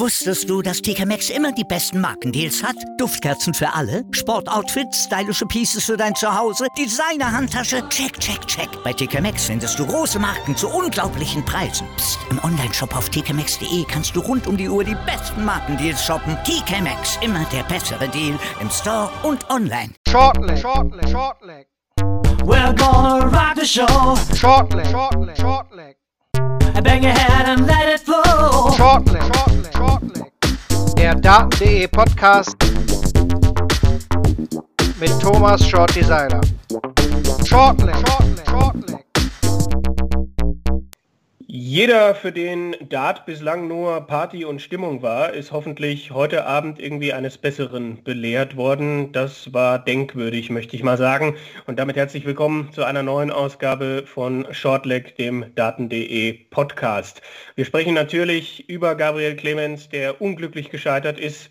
Wusstest du, dass TK Maxx immer die besten Markendeals hat? Duftkerzen für alle, Sportoutfits, stylische Pieces für dein Zuhause, Designer-Handtasche, check, check, check. Bei TK Maxx findest du große Marken zu unglaublichen Preisen. Psst. im Onlineshop auf tkmaxx.de kannst du rund um die Uhr die besten Markendeals shoppen. TK Maxx, immer der bessere Deal im Store und online. Shortleg, shortleg, shortleg. We're gonna rock the show. Shortleg, shortleg, shortleg. Bang your head and let it flow. Shortleg, shortleg, shortleg. Der Daten.de Podcast mit Thomas Short Designer. Shortleg, shortleg, shortleg. Jeder, für den Dart bislang nur Party und Stimmung war, ist hoffentlich heute Abend irgendwie eines Besseren belehrt worden. Das war denkwürdig, möchte ich mal sagen. Und damit herzlich willkommen zu einer neuen Ausgabe von Shortleg, dem Daten.de Podcast. Wir sprechen natürlich über Gabriel Clemens, der unglücklich gescheitert ist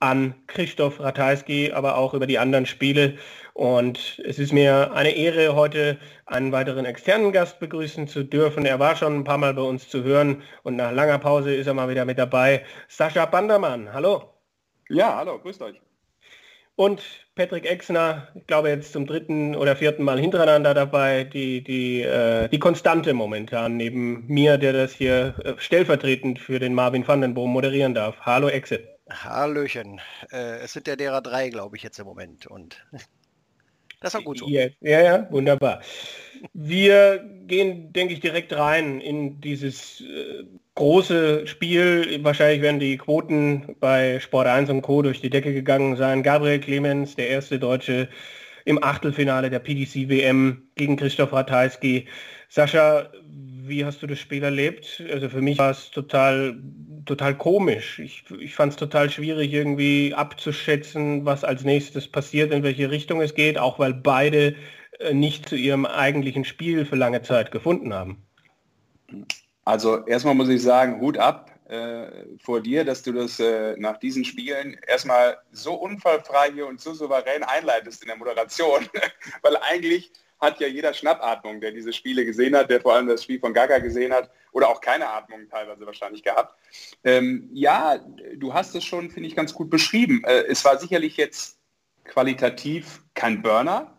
an Christoph Ratajski, aber auch über die anderen Spiele. Und es ist mir eine Ehre, heute einen weiteren externen Gast begrüßen zu dürfen. Er war schon ein paar Mal bei uns zu hören und nach langer Pause ist er mal wieder mit dabei. Sascha Bandermann, hallo. Ja, hallo, grüßt euch. Und Patrick Exner, ich glaube jetzt zum dritten oder vierten Mal hintereinander dabei, die, die, äh, die Konstante momentan neben mir, der das hier äh, stellvertretend für den Marvin Vandenboom moderieren darf. Hallo Exe. Hallöchen. Äh, es sind ja derer drei, glaube ich, jetzt im Moment. Und das war gut so. Ja, ja, ja, wunderbar. Wir gehen, denke ich, direkt rein in dieses äh, große Spiel. Wahrscheinlich werden die Quoten bei Sport 1 und Co. durch die Decke gegangen sein. Gabriel Clemens, der erste Deutsche im Achtelfinale der PDC WM gegen Christoph Ratajski. Sascha, wie hast du das Spiel erlebt? Also für mich war es total, total komisch. Ich, ich fand es total schwierig, irgendwie abzuschätzen, was als nächstes passiert, in welche Richtung es geht, auch weil beide äh, nicht zu ihrem eigentlichen Spiel für lange Zeit gefunden haben. Also erstmal muss ich sagen, Hut ab äh, vor dir, dass du das äh, nach diesen Spielen erstmal so unfallfrei hier und so souverän einleitest in der Moderation, weil eigentlich hat ja jeder Schnappatmung, der diese Spiele gesehen hat, der vor allem das Spiel von Gaga gesehen hat oder auch keine Atmung teilweise wahrscheinlich gehabt. Ähm, ja, du hast es schon, finde ich, ganz gut beschrieben. Äh, es war sicherlich jetzt qualitativ kein Burner,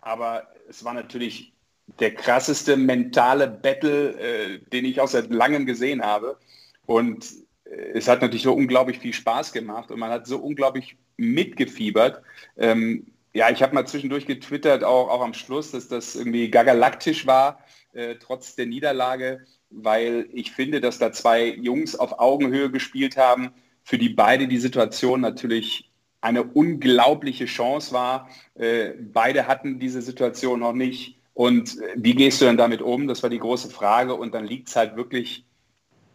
aber es war natürlich der krasseste mentale Battle, äh, den ich auch seit langem gesehen habe. Und äh, es hat natürlich so unglaublich viel Spaß gemacht und man hat so unglaublich mitgefiebert. Ähm, ja, ich habe mal zwischendurch getwittert, auch, auch am Schluss, dass das irgendwie gagalaktisch war, äh, trotz der Niederlage, weil ich finde, dass da zwei Jungs auf Augenhöhe gespielt haben, für die beide die Situation natürlich eine unglaubliche Chance war. Äh, beide hatten diese Situation noch nicht. Und äh, wie gehst du denn damit um? Das war die große Frage. Und dann liegt es halt wirklich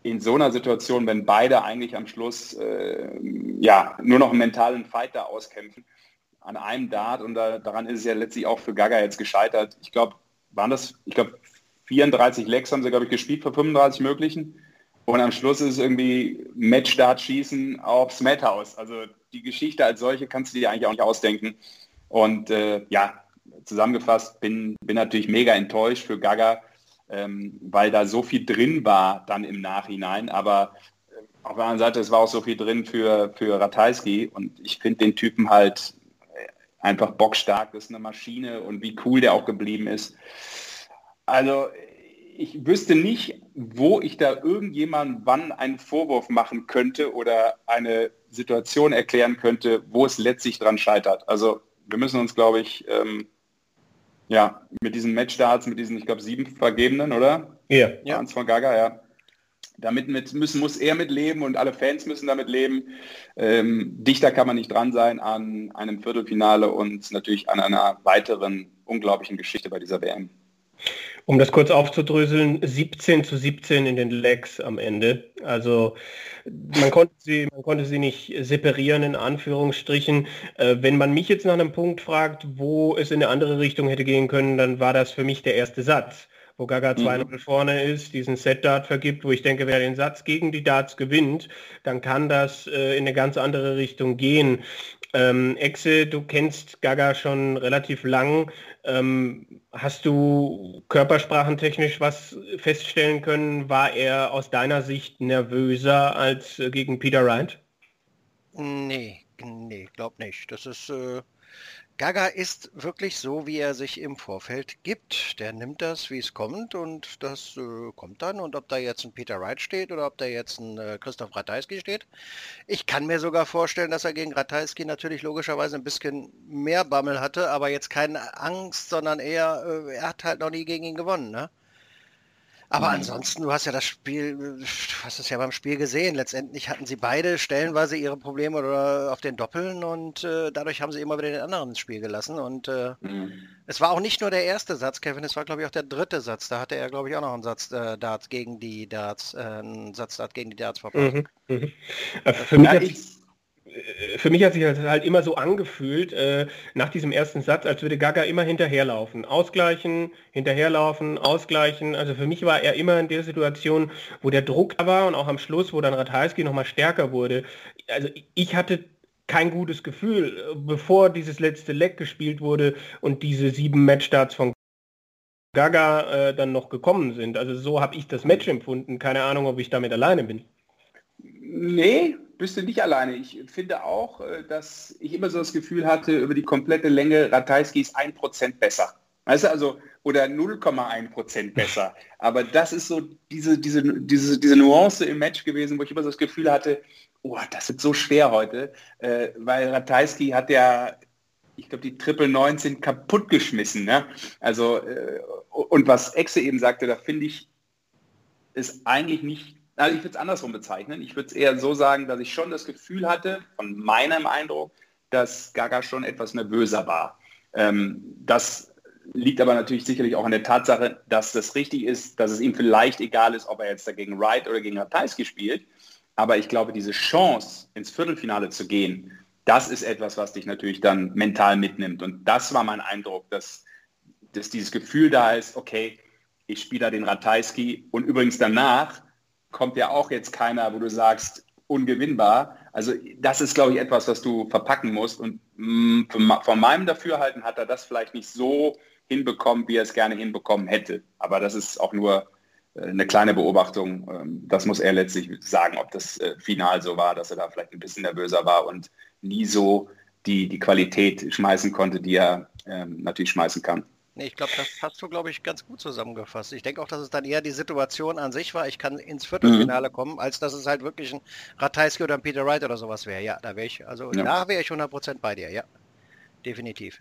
in so einer Situation, wenn beide eigentlich am Schluss äh, ja nur noch einen mentalen Fighter auskämpfen an einem Dart und da, daran ist es ja letztlich auch für Gaga jetzt gescheitert. Ich glaube, waren das, ich glaube, 34 Lecks haben sie, glaube ich, gespielt für 35 möglichen. Und am Schluss ist es irgendwie Matchstart schießen aufs Madhouse. Also die Geschichte als solche kannst du dir eigentlich auch nicht ausdenken. Und äh, ja, zusammengefasst, bin, bin natürlich mega enttäuscht für Gaga, ähm, weil da so viel drin war dann im Nachhinein. Aber äh, auf der anderen Seite, es war auch so viel drin für, für Ratajski. Und ich finde den Typen halt einfach bockstark, das ist eine Maschine und wie cool der auch geblieben ist. Also ich wüsste nicht, wo ich da irgendjemand wann einen Vorwurf machen könnte oder eine Situation erklären könnte, wo es letztlich dran scheitert. Also wir müssen uns, glaube ich, ähm, ja, mit diesen Matchstarts, mit diesen, ich glaube, sieben vergebenen, oder? Ja. Ja. Hans von Gaga, ja damit mit, müssen, muss er mitleben und alle Fans müssen damit leben. Ähm, dichter kann man nicht dran sein an einem Viertelfinale und natürlich an einer weiteren unglaublichen Geschichte bei dieser WM. Um das kurz aufzudröseln, 17 zu 17 in den Legs am Ende. Also man konnte sie, man konnte sie nicht separieren in Anführungsstrichen. Äh, wenn man mich jetzt nach einem Punkt fragt, wo es in eine andere Richtung hätte gehen können, dann war das für mich der erste Satz wo Gaga 2-0 mhm. vorne ist, diesen Set-Dart vergibt, wo ich denke, wer den Satz gegen die Darts gewinnt, dann kann das äh, in eine ganz andere Richtung gehen. Ähm, Exe, du kennst Gaga schon relativ lang. Ähm, hast du körpersprachentechnisch was feststellen können? War er aus deiner Sicht nervöser als äh, gegen Peter Wright? Nee, nee, glaub nicht. Das ist, äh, Gaga ist wirklich so, wie er sich im Vorfeld gibt. Der nimmt das, wie es kommt und das äh, kommt dann. Und ob da jetzt ein Peter Wright steht oder ob da jetzt ein äh, Christoph Ratajski steht. Ich kann mir sogar vorstellen, dass er gegen Ratajski natürlich logischerweise ein bisschen mehr Bammel hatte, aber jetzt keine Angst, sondern eher, äh, er hat halt noch nie gegen ihn gewonnen. Ne? Aber ansonsten, du hast ja das Spiel, du hast es ja beim Spiel gesehen. Letztendlich hatten sie beide stellenweise ihre Probleme oder auf den Doppeln und äh, dadurch haben sie immer wieder den anderen ins Spiel gelassen. Und äh, mhm. es war auch nicht nur der erste Satz, Kevin, es war glaube ich auch der dritte Satz. Da hatte er glaube ich auch noch einen Satz äh, Darts gegen die Darts, äh, einen Satz Darts gegen die Darts verbracht. Mhm. Mhm. Für mich ja, für mich hat sich das halt immer so angefühlt, äh, nach diesem ersten Satz, als würde Gaga immer hinterherlaufen. Ausgleichen, hinterherlaufen, ausgleichen. Also für mich war er immer in der Situation, wo der Druck da war und auch am Schluss, wo dann Ratajski nochmal stärker wurde. Also ich hatte kein gutes Gefühl, bevor dieses letzte Leck gespielt wurde und diese sieben Matchstarts von Gaga äh, dann noch gekommen sind. Also so habe ich das Match empfunden. Keine Ahnung, ob ich damit alleine bin. Nee, bist du nicht alleine. Ich finde auch, äh, dass ich immer so das Gefühl hatte, über die komplette Länge Ratajski ist ein Prozent besser. Weißt du, also, oder 0,1 Prozent besser. Aber das ist so diese, diese, diese, diese Nuance im Match gewesen, wo ich immer so das Gefühl hatte, oh, das wird so schwer heute, äh, weil Ratajski hat ja, ich glaube, die Triple 19 kaputt geschmissen. Ne? Also, äh, und was Exe eben sagte, da finde ich, ist eigentlich nicht also ich würde es andersrum bezeichnen. Ich würde es eher so sagen, dass ich schon das Gefühl hatte, von meinem Eindruck, dass Gaga schon etwas nervöser war. Ähm, das liegt aber natürlich sicherlich auch an der Tatsache, dass das richtig ist, dass es ihm vielleicht egal ist, ob er jetzt dagegen Wright oder gegen Ratajski spielt. Aber ich glaube, diese Chance, ins Viertelfinale zu gehen, das ist etwas, was dich natürlich dann mental mitnimmt. Und das war mein Eindruck, dass, dass dieses Gefühl da ist, okay, ich spiele da den Ratajski und übrigens danach kommt ja auch jetzt keiner, wo du sagst, ungewinnbar. Also das ist, glaube ich, etwas, was du verpacken musst. Und mm, von meinem Dafürhalten hat er das vielleicht nicht so hinbekommen, wie er es gerne hinbekommen hätte. Aber das ist auch nur äh, eine kleine Beobachtung. Ähm, das muss er letztlich sagen, ob das äh, final so war, dass er da vielleicht ein bisschen nervöser war und nie so die, die Qualität schmeißen konnte, die er ähm, natürlich schmeißen kann. Nee, ich glaube, das hast du, glaube ich, ganz gut zusammengefasst. Ich denke auch, dass es dann eher die Situation an sich war, ich kann ins Viertelfinale mhm. kommen, als dass es halt wirklich ein Ratajski oder ein Peter Wright oder sowas wäre. Ja, da wäre ich, also ja. da wäre ich 100% bei dir, ja. Definitiv.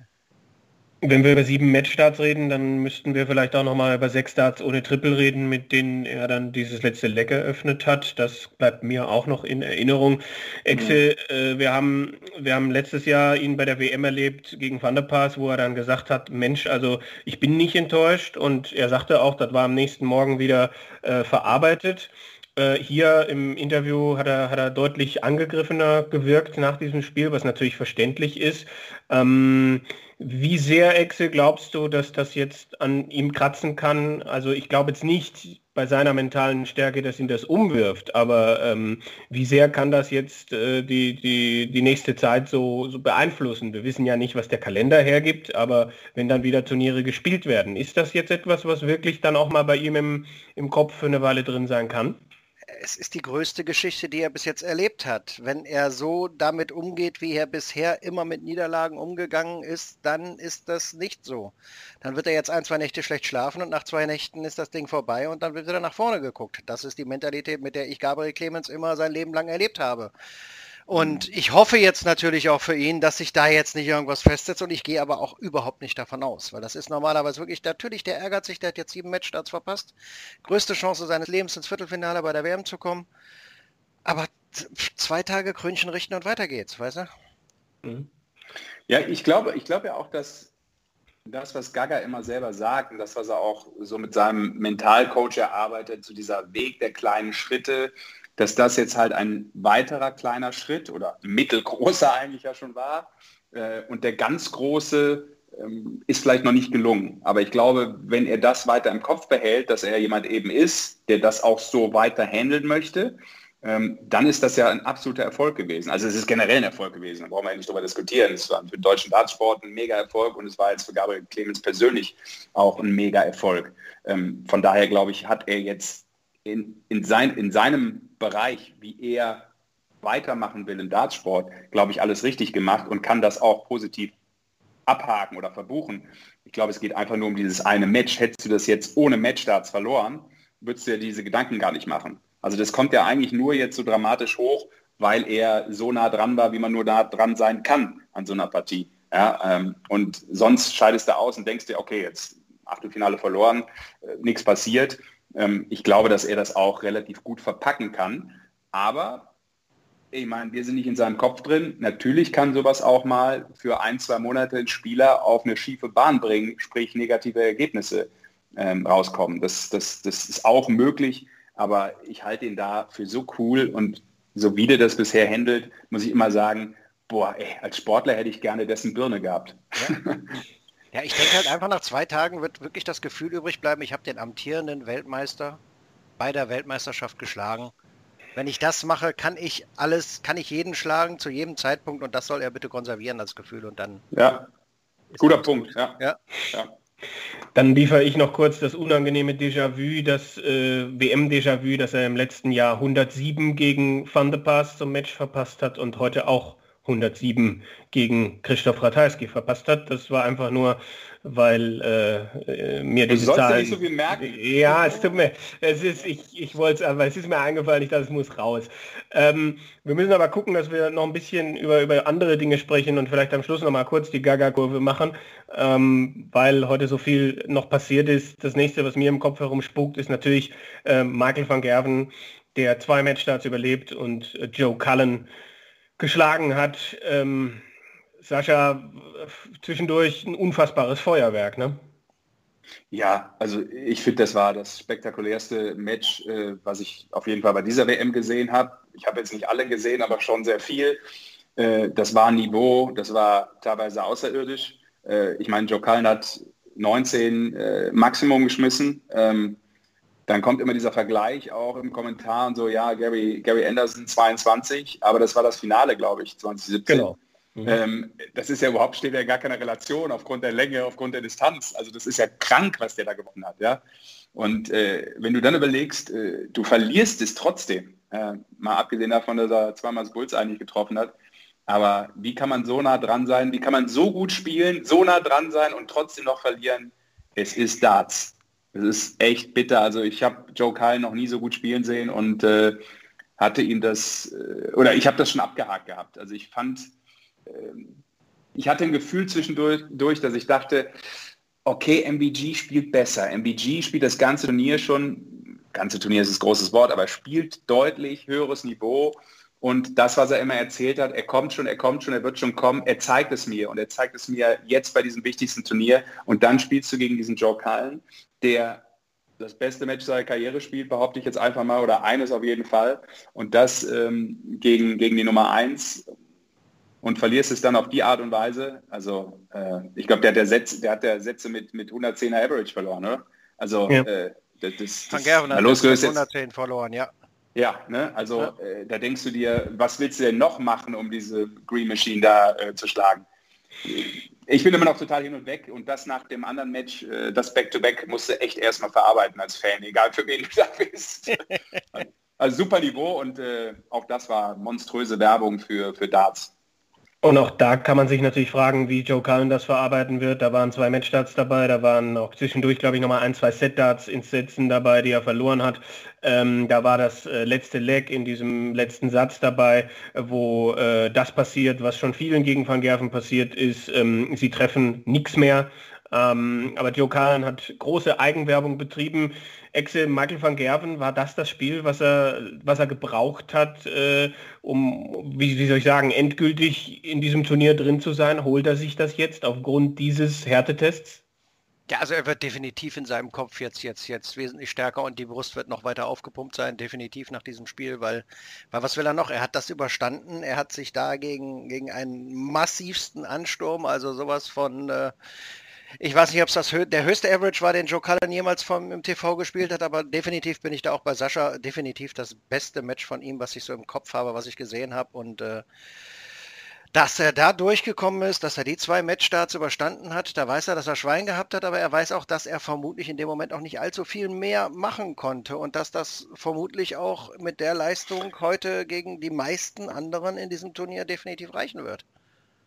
Wenn wir über sieben Matchstarts reden, dann müssten wir vielleicht auch nochmal über sechs Starts ohne Triple reden, mit denen er dann dieses letzte Leck eröffnet hat. Das bleibt mir auch noch in Erinnerung. Exe, mhm. äh, wir, haben, wir haben letztes Jahr ihn bei der WM erlebt gegen Van der Paas, wo er dann gesagt hat, Mensch, also ich bin nicht enttäuscht und er sagte auch, das war am nächsten Morgen wieder äh, verarbeitet. Äh, hier im Interview hat er, hat er deutlich angegriffener gewirkt nach diesem Spiel, was natürlich verständlich ist. Ähm, wie sehr, Exe, glaubst du, dass das jetzt an ihm kratzen kann? Also ich glaube jetzt nicht bei seiner mentalen Stärke, dass ihn das umwirft, aber ähm, wie sehr kann das jetzt äh, die, die, die nächste Zeit so, so beeinflussen? Wir wissen ja nicht, was der Kalender hergibt, aber wenn dann wieder Turniere gespielt werden, ist das jetzt etwas, was wirklich dann auch mal bei ihm im, im Kopf für eine Weile drin sein kann? Es ist die größte Geschichte, die er bis jetzt erlebt hat. Wenn er so damit umgeht, wie er bisher immer mit Niederlagen umgegangen ist, dann ist das nicht so. Dann wird er jetzt ein, zwei Nächte schlecht schlafen und nach zwei Nächten ist das Ding vorbei und dann wird er nach vorne geguckt. Das ist die Mentalität, mit der ich Gabriel Clemens immer sein Leben lang erlebt habe. Und ich hoffe jetzt natürlich auch für ihn, dass sich da jetzt nicht irgendwas festsetzt und ich gehe aber auch überhaupt nicht davon aus, weil das ist normalerweise wirklich, natürlich, der ärgert sich, der hat jetzt sieben Matchstarts verpasst. Größte Chance seines Lebens ins Viertelfinale bei der WM zu kommen. Aber zwei Tage Krönchen richten und weiter geht's, weißt du? Mhm. Ja, ich glaube, ich glaube ja auch, dass das, was Gaga immer selber sagt und das, was er auch so mit seinem Mentalcoach erarbeitet, zu so dieser Weg der kleinen Schritte, dass das jetzt halt ein weiterer kleiner Schritt oder mittelgroßer eigentlich ja schon war. Äh, und der ganz große ähm, ist vielleicht noch nicht gelungen. Aber ich glaube, wenn er das weiter im Kopf behält, dass er jemand eben ist, der das auch so weiter handeln möchte, ähm, dann ist das ja ein absoluter Erfolg gewesen. Also es ist generell ein Erfolg gewesen, da brauchen wir ja nicht drüber diskutieren. Es war für den deutschen Dartsport ein Mega-Erfolg und es war jetzt für Gabriel Clemens persönlich auch ein Mega-Erfolg. Ähm, von daher glaube ich, hat er jetzt in, in, sein, in seinem Bereich, wie er weitermachen will im Dartsport, glaube ich, alles richtig gemacht und kann das auch positiv abhaken oder verbuchen. Ich glaube, es geht einfach nur um dieses eine Match. Hättest du das jetzt ohne Matchstarts verloren, würdest du ja diese Gedanken gar nicht machen. Also das kommt ja eigentlich nur jetzt so dramatisch hoch, weil er so nah dran war, wie man nur nah dran sein kann an so einer Partie. Ja, ähm, und sonst scheidest du aus und denkst dir, okay, jetzt Achtelfinale verloren, äh, nichts passiert. Ähm, ich glaube, dass er das auch relativ gut verpacken kann. Aber ich meine, wir sind nicht in seinem Kopf drin. Natürlich kann sowas auch mal für ein, zwei Monate einen Spieler auf eine schiefe Bahn bringen, sprich negative Ergebnisse ähm, rauskommen. Das, das, das ist auch möglich, aber ich halte ihn da für so cool und so wie der das bisher handelt, muss ich immer sagen, boah, ey, als Sportler hätte ich gerne dessen Birne gehabt. Ja. ja, ich denke halt einfach nach zwei Tagen wird wirklich das Gefühl übrig bleiben, ich habe den amtierenden Weltmeister bei der Weltmeisterschaft geschlagen wenn ich das mache, kann ich alles, kann ich jeden schlagen zu jedem Zeitpunkt und das soll er bitte konservieren, das Gefühl und dann. Ja, guter Punkt, ja. ja. ja. Dann liefere ich noch kurz das unangenehme Déjà-vu, das äh, WM-Déjà-vu, das er im letzten Jahr 107 gegen Van de Paas zum Match verpasst hat und heute auch 107 gegen Christoph Ratajski verpasst hat. Das war einfach nur weil äh, mir du diese Zahlen... nicht so viel merken. Ja, es tut mir, es ist, ich, ich wollte es, aber es ist mir eingefallen, ich dachte, es muss raus. Ähm, wir müssen aber gucken, dass wir noch ein bisschen über, über andere Dinge sprechen und vielleicht am Schluss noch mal kurz die Gaga-Kurve machen, ähm, weil heute so viel noch passiert ist. Das nächste, was mir im Kopf herumspukt, ist natürlich äh, Michael van Gerven, der zwei Matchstarts überlebt und äh, Joe Cullen geschlagen hat. Ähm, Sascha, zwischendurch ein unfassbares Feuerwerk, ne? Ja, also ich finde, das war das spektakulärste Match, äh, was ich auf jeden Fall bei dieser WM gesehen habe. Ich habe jetzt nicht alle gesehen, aber schon sehr viel. Äh, das war Niveau, das war teilweise außerirdisch. Äh, ich meine, Joe Cullen hat 19 äh, Maximum geschmissen. Ähm, dann kommt immer dieser Vergleich auch im Kommentar und so, ja, Gary, Gary Anderson 22, aber das war das Finale, glaube ich, 2017. Genau. Mhm. Ähm, das ist ja überhaupt, steht ja gar keine Relation aufgrund der Länge, aufgrund der Distanz. Also das ist ja krank, was der da gewonnen hat. Ja? Und äh, wenn du dann überlegst, äh, du verlierst es trotzdem, äh, mal abgesehen davon, dass er zweimal das Bulls eigentlich getroffen hat, aber wie kann man so nah dran sein, wie kann man so gut spielen, so nah dran sein und trotzdem noch verlieren? Es ist Darts. Es ist echt bitter. Also ich habe Joe Kyle noch nie so gut spielen sehen und äh, hatte ihm das, äh, oder ich habe das schon abgehakt gehabt. Also ich fand, ich hatte ein Gefühl zwischendurch, dass ich dachte, okay, MBG spielt besser. MBG spielt das ganze Turnier schon, ganze Turnier ist ein großes Wort, aber spielt deutlich höheres Niveau. Und das, was er immer erzählt hat, er kommt schon, er kommt schon, er wird schon kommen, er zeigt es mir und er zeigt es mir jetzt bei diesem wichtigsten Turnier. Und dann spielst du gegen diesen Joe Cullen, der das beste Match seiner Karriere spielt, behaupte ich jetzt einfach mal, oder eines auf jeden Fall. Und das ähm, gegen, gegen die Nummer 1 und verlierst es dann auf die Art und Weise. Also äh, ich glaube, der, der, der hat der Sätze mit, mit 110er Average verloren, oder? Also ja. äh, das, das, Van Gerven hat losgelöst 110 verloren, ja. Ja, ne? also ja. Äh, da denkst du dir, was willst du denn noch machen, um diese Green Machine da äh, zu schlagen? Ich bin immer noch total hin und weg und das nach dem anderen Match, äh, das Back-to-Back, -Back, musst du echt erstmal verarbeiten als Fan, egal für wen du da bist. also super Niveau und äh, auch das war monströse Werbung für, für Darts. Und auch da kann man sich natürlich fragen, wie Joe Cullen das verarbeiten wird. Da waren zwei Matchstarts dabei, da waren auch zwischendurch, glaube ich, nochmal ein, zwei Setdarts ins Setzen dabei, die er verloren hat. Ähm, da war das äh, letzte Leg in diesem letzten Satz dabei, wo äh, das passiert, was schon vielen gegen Van Gerven passiert ist. Ähm, sie treffen nichts mehr. Ähm, aber Joe Cullen hat große Eigenwerbung betrieben. Exe Michael van Gerven, war das das Spiel, was er, was er gebraucht hat, äh, um, wie, wie, soll ich sagen, endgültig in diesem Turnier drin zu sein? Holt er sich das jetzt aufgrund dieses Härtetests? Ja, also er wird definitiv in seinem Kopf jetzt, jetzt, jetzt wesentlich stärker und die Brust wird noch weiter aufgepumpt sein, definitiv nach diesem Spiel, weil, weil was will er noch? Er hat das überstanden, er hat sich da gegen, gegen einen massivsten Ansturm, also sowas von äh, Ich weiß nicht, ob es das hö der höchste Average war, den Joe Cullen jemals vom, im TV gespielt hat, aber definitiv bin ich da auch bei Sascha. Definitiv das beste Match von ihm, was ich so im Kopf habe, was ich gesehen habe. Und äh, dass er da durchgekommen ist, dass er die zwei Matchstarts überstanden hat, da weiß er, dass er Schwein gehabt hat, aber er weiß auch, dass er vermutlich in dem Moment auch nicht allzu viel mehr machen konnte und dass das vermutlich auch mit der Leistung heute gegen die meisten anderen in diesem Turnier definitiv reichen wird.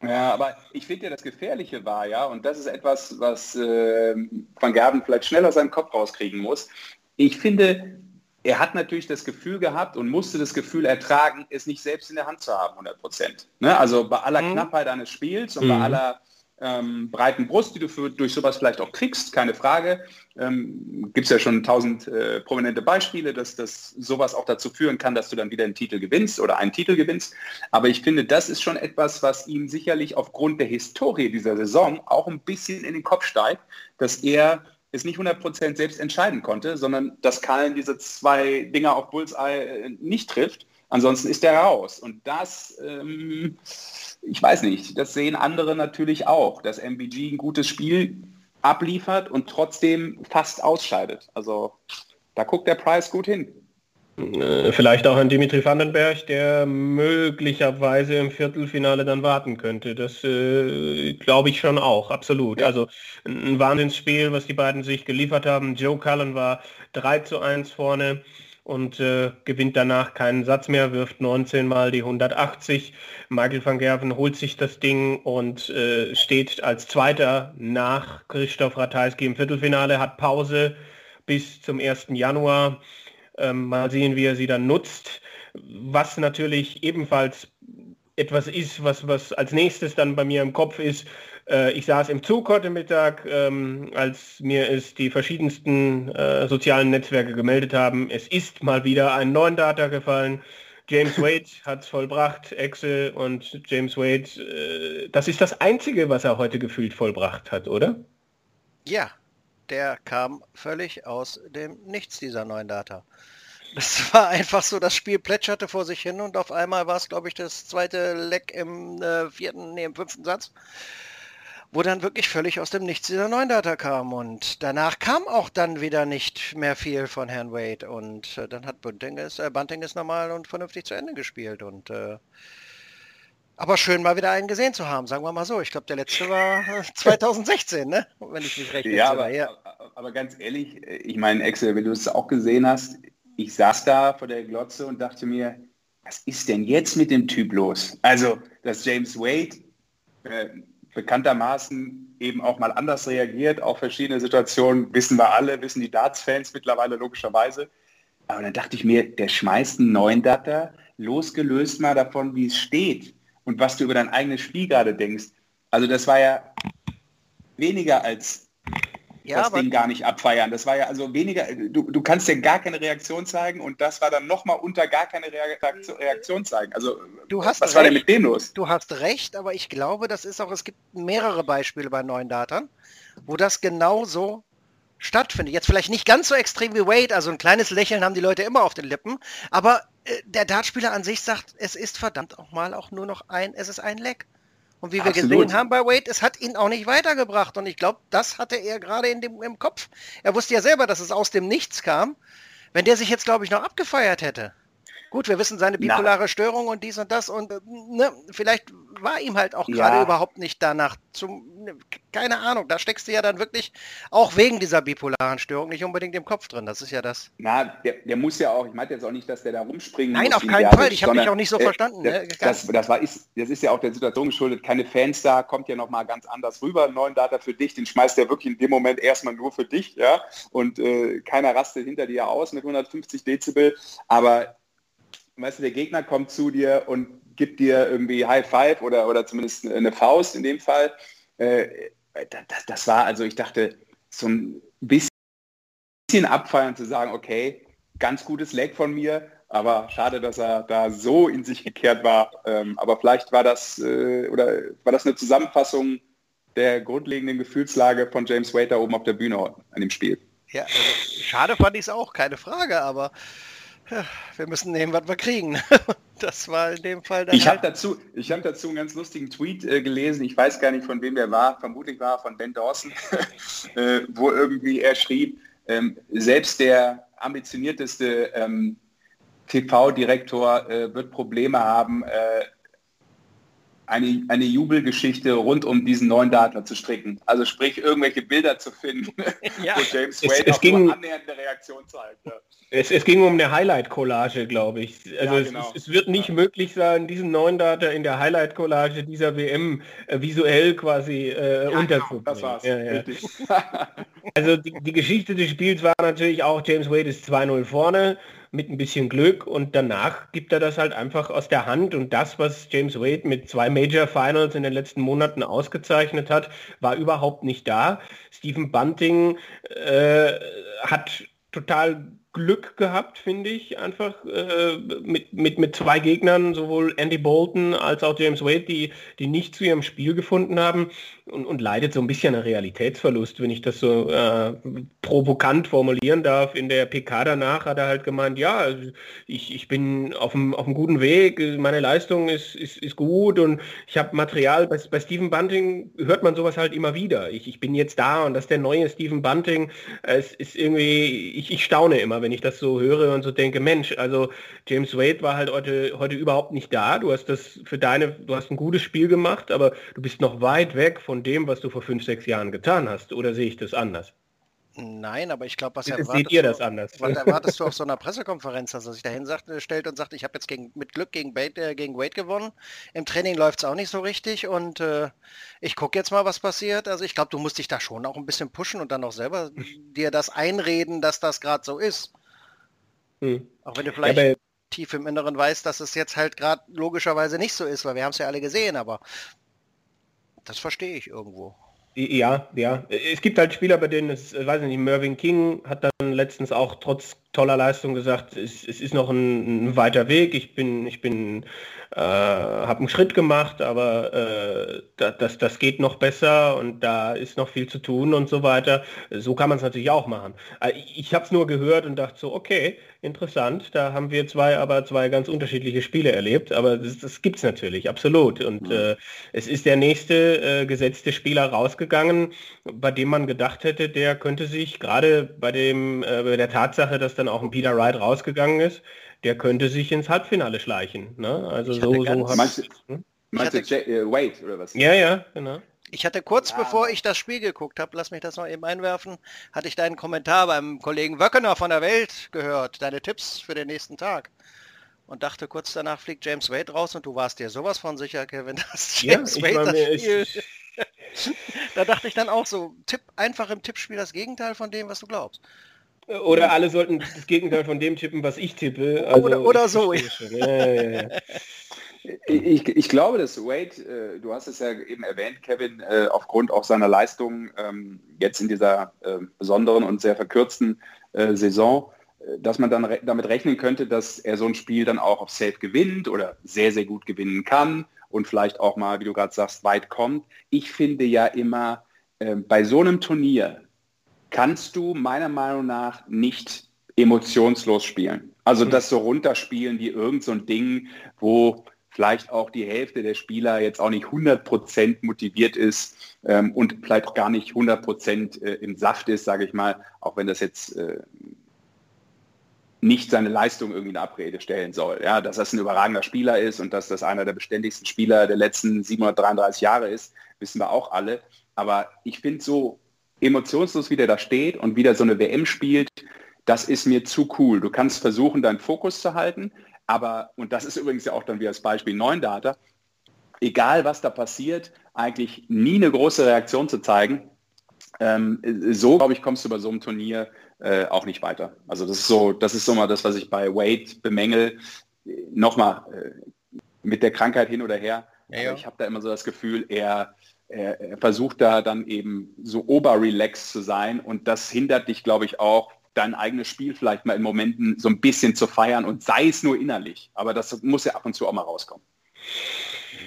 Ja, aber ich finde ja, das Gefährliche war ja, und das ist etwas, was äh, Van Gerben vielleicht schneller aus seinem Kopf rauskriegen muss. Ich finde, er hat natürlich das Gefühl gehabt und musste das Gefühl ertragen, es nicht selbst in der Hand zu haben, 100 Prozent. Ne? Also bei aller mhm. Knappheit eines Spiels und mhm. bei aller ähm, breiten Brust, die du für, durch sowas vielleicht auch kriegst, keine Frage. Ähm, Gibt es ja schon tausend äh, prominente Beispiele, dass das sowas auch dazu führen kann, dass du dann wieder einen Titel gewinnst oder einen Titel gewinnst. Aber ich finde, das ist schon etwas, was ihm sicherlich aufgrund der Historie dieser Saison auch ein bisschen in den Kopf steigt, dass er es nicht 100% selbst entscheiden konnte, sondern dass Kallen diese zwei Dinger auf Bullseye äh, nicht trifft. Ansonsten ist er raus. Und das, ähm, ich weiß nicht, das sehen andere natürlich auch, dass MBG ein gutes Spiel abliefert und trotzdem fast ausscheidet. Also da guckt der Preis gut hin. Äh, vielleicht auch an Dimitri Vandenberg, der möglicherweise im Viertelfinale dann warten könnte. Das äh, glaube ich schon auch, absolut. Ja. Also ein Wahnsinnsspiel, was die beiden sich geliefert haben. Joe Cullen war 3 zu 1 vorne und äh, gewinnt danach keinen Satz mehr, wirft 19 mal die 180. Michael van Gerven holt sich das Ding und äh, steht als Zweiter nach Christoph Ratajski im Viertelfinale, hat Pause bis zum 1. Januar. Ähm, mal sehen, wie er sie dann nutzt. Was natürlich ebenfalls etwas ist, was, was als nächstes dann bei mir im Kopf ist. Äh, ich saß im Zug heute Mittag, ähm, als mir es die verschiedensten äh, sozialen Netzwerke gemeldet haben. Es ist mal wieder ein neuen Data gefallen. James Wade hat es vollbracht, Excel und James Wade. Äh, das ist das Einzige, was er heute gefühlt vollbracht hat, oder? Ja, der kam völlig aus dem Nichts, dieser neuen Data. Das war einfach so, das Spiel plätscherte vor sich hin und auf einmal war es, glaube ich, das zweite Leck im äh, vierten, nee, im fünften Satz, wo dann wirklich völlig aus dem Nichts dieser neuen Data kam. Und danach kam auch dann wieder nicht mehr viel von Herrn Wade. Und äh, dann hat Bunting es, äh, Bunting es normal und vernünftig zu Ende gespielt. Und äh, aber schön mal wieder einen gesehen zu haben, sagen wir mal so. Ich glaube, der letzte war 2016, ne? wenn ich mich recht ja, aber, ja, aber ganz ehrlich, ich meine, Excel, wenn du es auch gesehen hast, ich saß da vor der Glotze und dachte mir, was ist denn jetzt mit dem Typ los? Also, dass James Wade äh, bekanntermaßen eben auch mal anders reagiert auf verschiedene Situationen, wissen wir alle, wissen die Darts-Fans mittlerweile logischerweise. Aber dann dachte ich mir, der schmeißt einen neuen Data, losgelöst mal davon, wie es steht und was du über dein eigenes Spiel gerade denkst. Also das war ja weniger als ja, das Ding gar nicht abfeiern. Das war ja also weniger, du, du kannst ja gar keine Reaktion zeigen und das war dann nochmal unter gar keine Reaktion zeigen. Also du hast was recht, war denn mit dem los? Du hast recht, aber ich glaube, das ist auch, es gibt mehrere Beispiele bei neuen Datern, wo das genau so stattfindet. Jetzt vielleicht nicht ganz so extrem wie Wade, also ein kleines Lächeln haben die Leute immer auf den Lippen, aber äh, der Dartspieler an sich sagt, es ist verdammt auch mal auch nur noch ein, es ist ein Leck. Und wie wir Absolut. gesehen haben bei Wade, es hat ihn auch nicht weitergebracht. Und ich glaube, das hatte er gerade in dem, im Kopf. Er wusste ja selber, dass es aus dem Nichts kam. Wenn der sich jetzt, glaube ich, noch abgefeiert hätte, Gut, wir wissen seine bipolare Na. Störung und dies und das und äh, ne, vielleicht war ihm halt auch gerade ja. überhaupt nicht danach zum, ne, keine Ahnung, da steckst du ja dann wirklich auch wegen dieser bipolaren Störung nicht unbedingt im Kopf drin, das ist ja das. Na, der, der muss ja auch, ich meinte jetzt auch nicht, dass der da rumspringen Nein, muss. Nein, auf keinen Fall, ich habe mich auch nicht so äh, verstanden. Das, ne? das, das, war, ist, das ist ja auch der Situation geschuldet, keine Fans da, kommt ja nochmal ganz anders rüber, einen neuen Data für dich, den schmeißt der wirklich in dem Moment erstmal nur für dich, ja, und äh, keiner rastet hinter dir aus mit 150 Dezibel, aber weißt du, der Gegner kommt zu dir und gibt dir irgendwie High Five oder, oder zumindest eine Faust in dem Fall. Äh, das, das, war, also ich dachte, so ein bisschen abfeiern zu sagen, okay, ganz gutes Leg von mir, aber schade, dass er da so in sich gekehrt war. Ähm, aber vielleicht war das, äh, oder war das eine Zusammenfassung der grundlegenden Gefühlslage von James da oben auf der Bühne an dem Spiel. Ja, also schade fand ich es auch, keine Frage, aber Ja, wir müssen nehmen, was wir kriegen. Das war in dem Fall Ich halt habe dazu, ich hab dazu einen ganz lustigen Tweet äh, gelesen. Ich weiß gar nicht, von wem der war. Vermutlich war von Ben Dawson, äh, wo irgendwie er schrieb, ähm, selbst der ambitionierteste ähm, TV-Direktor äh, wird Probleme haben, äh, eine, eine Jubelgeschichte rund um diesen neuen Daten zu stricken. Also sprich, irgendwelche Bilder zu finden, ja. wo James Wade es, es ging, annähernde Reaktion zeigt. Ja. Es, es, ging um eine Highlight-Collage, glaube ich. Also ja, genau. es, es, wird nicht ja. möglich sein, diesen neuen Data in der Highlight-Collage dieser WM äh, visuell quasi äh, ja, unterzubringen. Genau, das war's. also die, die Geschichte des Spiels war natürlich auch, James Wade ist 2-0 vorne mit ein bisschen Glück und danach gibt er das halt einfach aus der Hand und das, was James Wade mit zwei Major Finals in den letzten Monaten ausgezeichnet hat, war überhaupt nicht da. Stephen Bunting äh, hat total Glück gehabt, finde ich, einfach äh, mit, mit, mit zwei Gegnern, sowohl Andy Bolton als auch James Wade, die, die nicht zu ihrem Spiel gefunden haben und, und leidet so ein bisschen an Realitätsverlust, wenn ich das so äh, provokant formulieren darf. In der PK danach hat er halt gemeint, ja, ich, ich bin auf einem, auf guten Weg, meine Leistung ist, ist, ist gut und ich habe Material. Bei, bei Stephen Bunting hört man sowas halt immer wieder. Ich, ich bin jetzt da und das ist der neue Stephen Bunting. Es ist irgendwie, ich, ich staune immer wenn ich das so höre und so denke, Mensch, also James Wade war halt heute, heute überhaupt nicht da. Du hast das für deine, du hast ein gutes Spiel gemacht, aber du bist noch weit weg von dem, was du vor fünf, sechs Jahren getan hast. Oder sehe ich das anders? Nein, aber ich glaube, was erwartest, seht ihr das anders? was erwartest du auf so einer Pressekonferenz, dass er sich dahin sagt, stellt und sagt, ich habe jetzt gegen, mit Glück gegen, Bate, äh, gegen Wade gewonnen. Im Training läuft es auch nicht so richtig und äh, ich gucke jetzt mal, was passiert. Also ich glaube, du musst dich da schon auch ein bisschen pushen und dann auch selber dir das einreden, dass das gerade so ist. Hm. Auch wenn du vielleicht ja, tief im Inneren weißt, dass es jetzt halt gerade logischerweise nicht so ist, weil wir haben es ja alle gesehen, aber das verstehe ich irgendwo. Ja, ja. Es gibt halt Spieler, bei denen es, äh, weiß ich nicht, Mervyn King hat dann letztens auch trotz toller Leistung gesagt, es, es ist noch ein, ein, weiter Weg. Ich bin, ich bin, äh, habe einen Schritt gemacht, aber äh, das, das geht noch besser und da ist noch viel zu tun und so weiter. So kann man es natürlich auch machen. Äh, ich habe es nur gehört und dachte so, okay, interessant. Da haben wir zwei, aber zwei ganz unterschiedliche Spiele erlebt. Aber das, das gibt es natürlich, absolut. Und mhm. äh, es ist der nächste äh, gesetzte Spieler rausgegangen, bei dem man gedacht hätte, der könnte sich gerade bei dem äh, bei der Tatsache, dass dann auch ein Peter Wright rausgegangen ist, der könnte sich ins Halbfinale schleichen. Ne? Also so, so meinst, du, hm? meinst du äh, Wade oder was? Ja, ja, genau. Ich hatte kurz ja. bevor ich das Spiel geguckt habe, lass mich das noch eben einwerfen, hatte ich deinen Kommentar beim Kollegen Wöckener von der Welt gehört, deine Tipps für den nächsten Tag. Und dachte kurz danach fliegt James Wade raus und du warst dir sowas von sicher, Kevin, dass James ja, Wade das Spiel... da dachte ich dann auch so, Tipp, einfach im Tippspiel das Gegenteil von dem, was du glaubst. Oder alle sollten das Gegenteil von dem tippen, was ich tippe. Also, oder, oder so. Ja, ja, ja. Ich, ich, glaube, dass Wade, äh, du hast es ja eben erwähnt, Kevin, äh, aufgrund auch seiner Leistung ähm, jetzt in dieser äh, besonderen und sehr verkürzten äh, Saison, dass man dann damit rechnen könnte, dass er so ein Spiel dann auch auf Safe gewinnt oder sehr, sehr gut gewinnen kann und vielleicht auch mal, wie du gerade sagst, weit kommt. Ich finde ja immer, bei so einem Turnier kannst du meiner Meinung nach nicht emotionslos spielen. Also das so runterspielen wie irgend so ein Ding, wo vielleicht auch die Hälfte der Spieler jetzt auch nicht 100% motiviert ist ähm, und vielleicht auch gar nicht 100% äh, im Saft ist, sage ich mal, auch wenn das jetzt äh, nicht seine Leistung irgendwie in Abrede stellen soll. Ja, dass das ein überragender Spieler ist und dass das einer der beständigsten Spieler der letzten 733 Jahre ist, wissen wir auch alle. Aber ich finde so emotionslos, wie der da steht und wieder so eine WM spielt, das ist mir zu cool. Du kannst versuchen, deinen Fokus zu halten, aber, und das ist übrigens ja auch dann wie das Beispiel 9 Data, egal was da passiert, eigentlich nie eine große Reaktion zu zeigen. Ähm, so, glaube ich, kommst du bei so einem Turnier äh, auch nicht weiter. Also das ist so, das ist so mal das, was ich bei Wade bemängel. Nochmal, äh, mit der Krankheit hin oder her, ja, ja. ich habe da immer so das Gefühl, er, er, er versucht da dann eben so oberrelaxed zu sein und das hindert dich, glaube ich, auch dein eigenes Spiel vielleicht mal in Momenten so ein bisschen zu feiern und sei es nur innerlich. Aber das muss ja ab und zu auch mal rauskommen.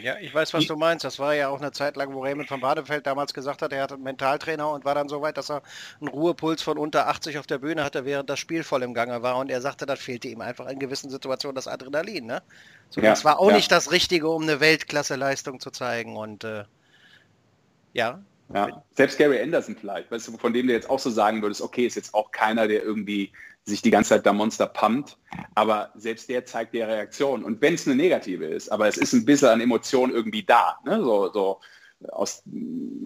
Ja, ich weiß, was du meinst. Das war ja auch eine Zeit lang, wo Raymond von Badefeld damals gesagt hat, er hat einen Mentaltrainer und war dann so weit, dass er einen Ruhepuls von unter 80 auf der Bühne hatte, während das Spiel voll im Gange war. Und er sagte, das fehlte ihm einfach in gewissen Situationen das Adrenalin. Ne? So, ja, das war auch ja. nicht das Richtige, um eine Weltklasse-Leistung zu zeigen. Und äh, ja. ja. Selbst Gary Anderson vielleicht, weißt du, von dem du jetzt auch so sagen würdest, okay, ist jetzt auch keiner, der irgendwie sich die ganze Zeit der Monster pumpt, aber selbst der zeigt der Reaktion. Und wenn es eine negative ist, aber es ist ein bisschen an Emotion irgendwie da, ne? so, so aus,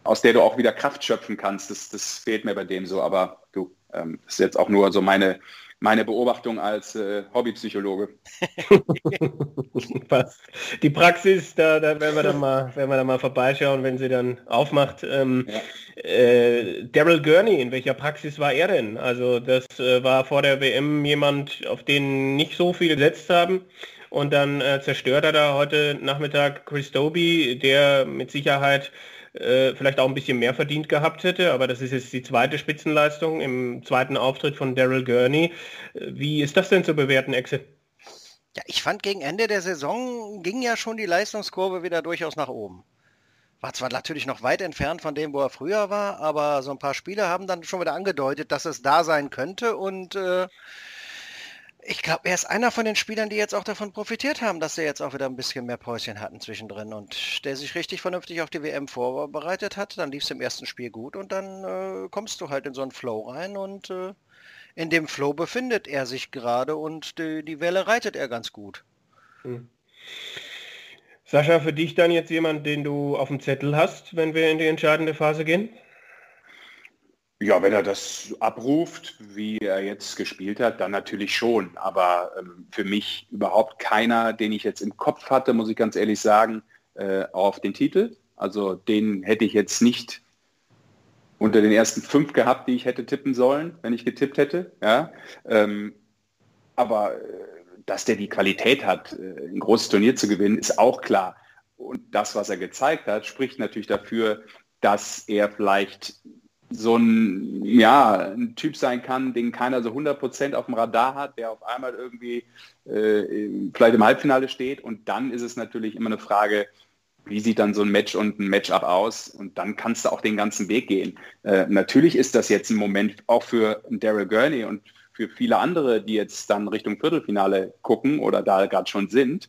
aus der du auch wieder Kraft schöpfen kannst, das, das fehlt mir bei dem so. Aber du, ähm, das ist jetzt auch nur so meine, meine Beobachtung als äh, Hobbypsychologe. Die Praxis, da, da werden wir dann mal, werden wir dann mal vorbeischauen, wenn sie dann aufmacht. Ähm, ja. äh, Daryl Gurney, in welcher Praxis war er denn? Also das äh, war vor der WM jemand, auf den nicht so viel gesetzt haben. Und dann äh, zerstört er da heute Nachmittag Chris Doby, der mit Sicherheit äh, vielleicht auch ein bisschen mehr verdient gehabt hätte, aber das ist jetzt die zweite Spitzenleistung im zweiten Auftritt von Daryl Gurney. Äh, wie ist das denn zu bewerten, Exe? Ja, ich fand gegen Ende der Saison ging ja schon die Leistungskurve wieder durchaus nach oben. War zwar natürlich noch weit entfernt von dem, wo er früher war, aber so ein paar Spiele haben dann schon wieder angedeutet, dass es da sein könnte und äh, ich glaube, er ist einer von den Spielern, die jetzt auch davon profitiert haben, dass sie jetzt auch wieder ein bisschen mehr Päuschen hatten zwischendrin und der sich richtig vernünftig auf die WM vorbereitet hat. Dann lief es im ersten Spiel gut und dann äh, kommst du halt in so einen Flow rein und äh, in dem Flow befindet er sich gerade und die, die Welle reitet er ganz gut. Hm. Sascha, für dich dann jetzt jemand, den du auf dem Zettel hast, wenn wir in die entscheidende Phase gehen? Ja, wenn er das abruft, wie er jetzt gespielt hat, dann natürlich schon. Aber ähm, für mich überhaupt keiner, den ich jetzt im Kopf hatte, muss ich ganz ehrlich sagen, äh, auf den Titel. Also den hätte ich jetzt nicht unter den ersten fünf gehabt, die ich hätte tippen sollen, wenn ich getippt hätte. Ja? Ähm, aber äh, dass der die Qualität hat, äh, ein großes Turnier zu gewinnen, ist auch klar. Und das, was er gezeigt hat, spricht natürlich dafür, dass er vielleicht so ein, ja, ein Typ sein kann, den keiner so 100% auf dem Radar hat, der auf einmal irgendwie äh, vielleicht im Halbfinale steht. Und dann ist es natürlich immer eine Frage, wie sieht dann so ein Match und ein Matchup aus? Und dann kannst du auch den ganzen Weg gehen. Äh, natürlich ist das jetzt ein Moment auch für Daryl Gurney und für viele andere, die jetzt dann Richtung Viertelfinale gucken oder da gerade schon sind.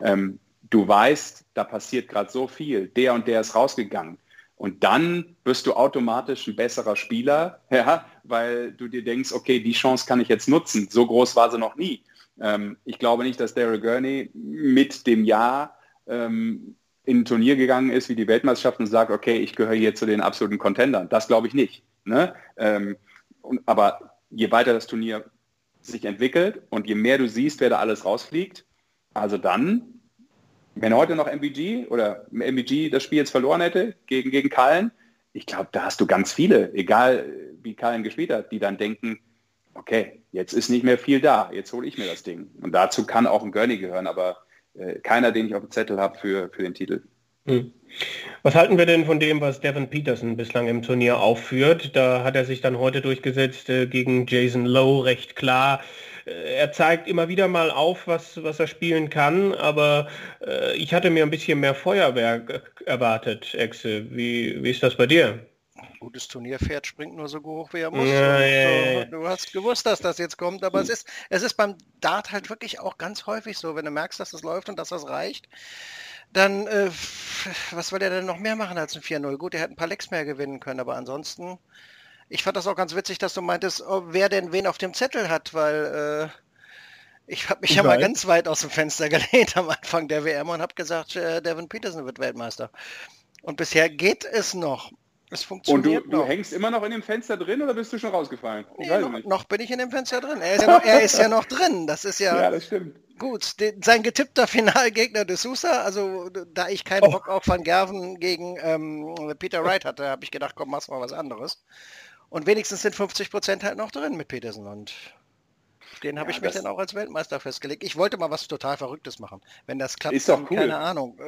Ähm, du weißt, da passiert gerade so viel. Der und der ist rausgegangen und dann wirst du automatisch ein besserer Spieler, ja, weil du dir denkst, okay, die Chance kann ich jetzt nutzen. So groß war sie noch nie. Ähm, ich glaube nicht, dass Daryl Gurney mit dem Jahr ähm, in ein Turnier gegangen ist wie die Weltmeisterschaft und sagt, okay, ich gehöre hier zu den absoluten Contendern. Das glaube ich nicht. Ne? Ähm, und, aber je weiter das Turnier sich entwickelt und je mehr du siehst, wer da alles rausfliegt, also dann wenn heute noch MVG oder MVG das Spiel jetzt verloren hätte gegen, gegen Kallen, ich glaube, da hast du ganz viele, egal wie Kallen gespielt hat, die dann denken, okay, jetzt ist nicht mehr viel da, jetzt hole ich mir das Ding. Und dazu kann auch ein Gurney gehören, aber äh, keiner, den ich auf dem Zettel habe für, für den Titel. Hm. Was halten wir denn von dem, was Devin Peterson bislang im Turnier aufführt? Da hat er sich dann heute durchgesetzt äh, gegen Jason Lowe recht klar. Äh, er zeigt immer wieder mal auf, was, was er spielen kann, aber äh, ich hatte mir ein bisschen mehr Feuerwerk erwartet, Exe. Wie, wie ist das bei dir? gutes Turnierpferd springt nur so hoch, wie er muss. Ja, ja, ja. Du, hast gewusst, dass das jetzt kommt, aber es ist, es ist beim Dart halt wirklich auch ganz häufig so, wenn du merkst, dass das läuft und dass das reicht, dann, äh, was will der denn noch mehr machen als ein 4-0? Gut, er hätte ein paar Lecks mehr gewinnen können, aber ansonsten ich fand das auch ganz witzig, dass du meintest, oh, wer denn wen auf dem Zettel hat, weil äh, ich habe mich ich ja weiß. mal ganz weit aus dem Fenster gelehnt am Anfang der WM und habe gesagt, äh, Devin Peterson wird Weltmeister. Und bisher geht es noch. Es funktioniert Und du, du, hängst immer noch in dem Fenster drin oder bist du schon rausgefallen? Nee, noch, noch, bin ich in dem Fenster drin. Er ist ja noch, er ist ja noch drin. Das ist ja, ja das stimmt. gut. Sein getippter Finalgegner de Sousa, also da ich keinen oh. Bock auf Van Gerven gegen ähm, Peter Wright hatte, habe ich gedacht, komm, mach mal was anderes. Und wenigstens sind 50 Prozent halt noch drin mit Petersen und den habe ja, ich mich dann auch als Weltmeister festgelegt. Ich wollte mal was total Verrücktes machen. Wenn das klappt, ist doch cool. keine Ahnung.